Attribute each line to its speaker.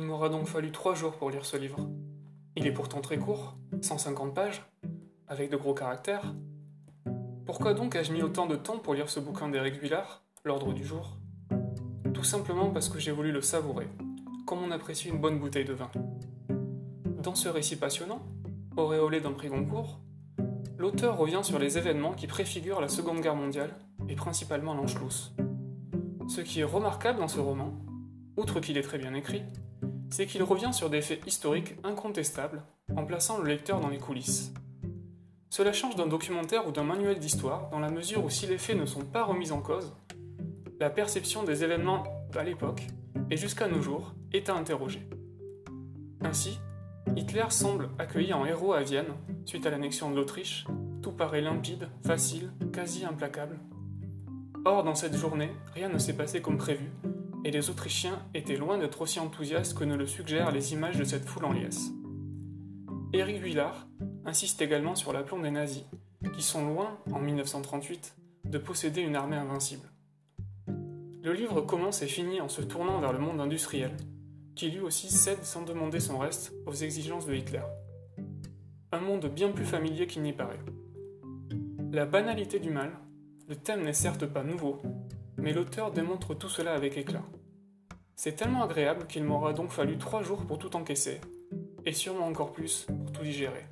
Speaker 1: m'aura donc fallu trois jours pour lire ce livre. Il est pourtant très court, 150 pages, avec de gros caractères. Pourquoi donc ai-je mis autant de temps pour lire ce bouquin d'Éric Villard, L'ordre du jour? Tout simplement parce que j'ai voulu le savourer, comme on apprécie une bonne bouteille de vin. Dans ce récit passionnant, auréolé d'un prix Goncourt, l'auteur revient sur les événements qui préfigurent la Seconde Guerre mondiale, et principalement l'Anschluss. Ce qui est remarquable dans ce roman, outre qu'il est très bien écrit, c'est qu'il revient sur des faits historiques incontestables en plaçant le lecteur dans les coulisses. Cela change d'un documentaire ou d'un manuel d'histoire dans la mesure où si les faits ne sont pas remis en cause, la perception des événements à l'époque et jusqu'à nos jours est à interroger. Ainsi, Hitler semble accueilli en héros à Vienne suite à l'annexion de l'Autriche, tout paraît limpide, facile, quasi implacable. Or, dans cette journée, rien ne s'est passé comme prévu, et les Autrichiens étaient loin d'être aussi enthousiastes que ne le suggèrent les images de cette foule en liesse. Éric Villard insiste également sur l'aplomb des nazis, qui sont loin, en 1938, de posséder une armée invincible. Le livre commence et finit en se tournant vers le monde industriel, qui lui aussi cède sans demander son reste aux exigences de Hitler. Un monde bien plus familier qu'il n'y paraît. La banalité du mal, le thème n'est certes pas nouveau, mais l'auteur démontre tout cela avec éclat. C'est tellement agréable qu'il m'aura donc fallu trois jours pour tout encaisser, et sûrement encore plus pour tout digérer.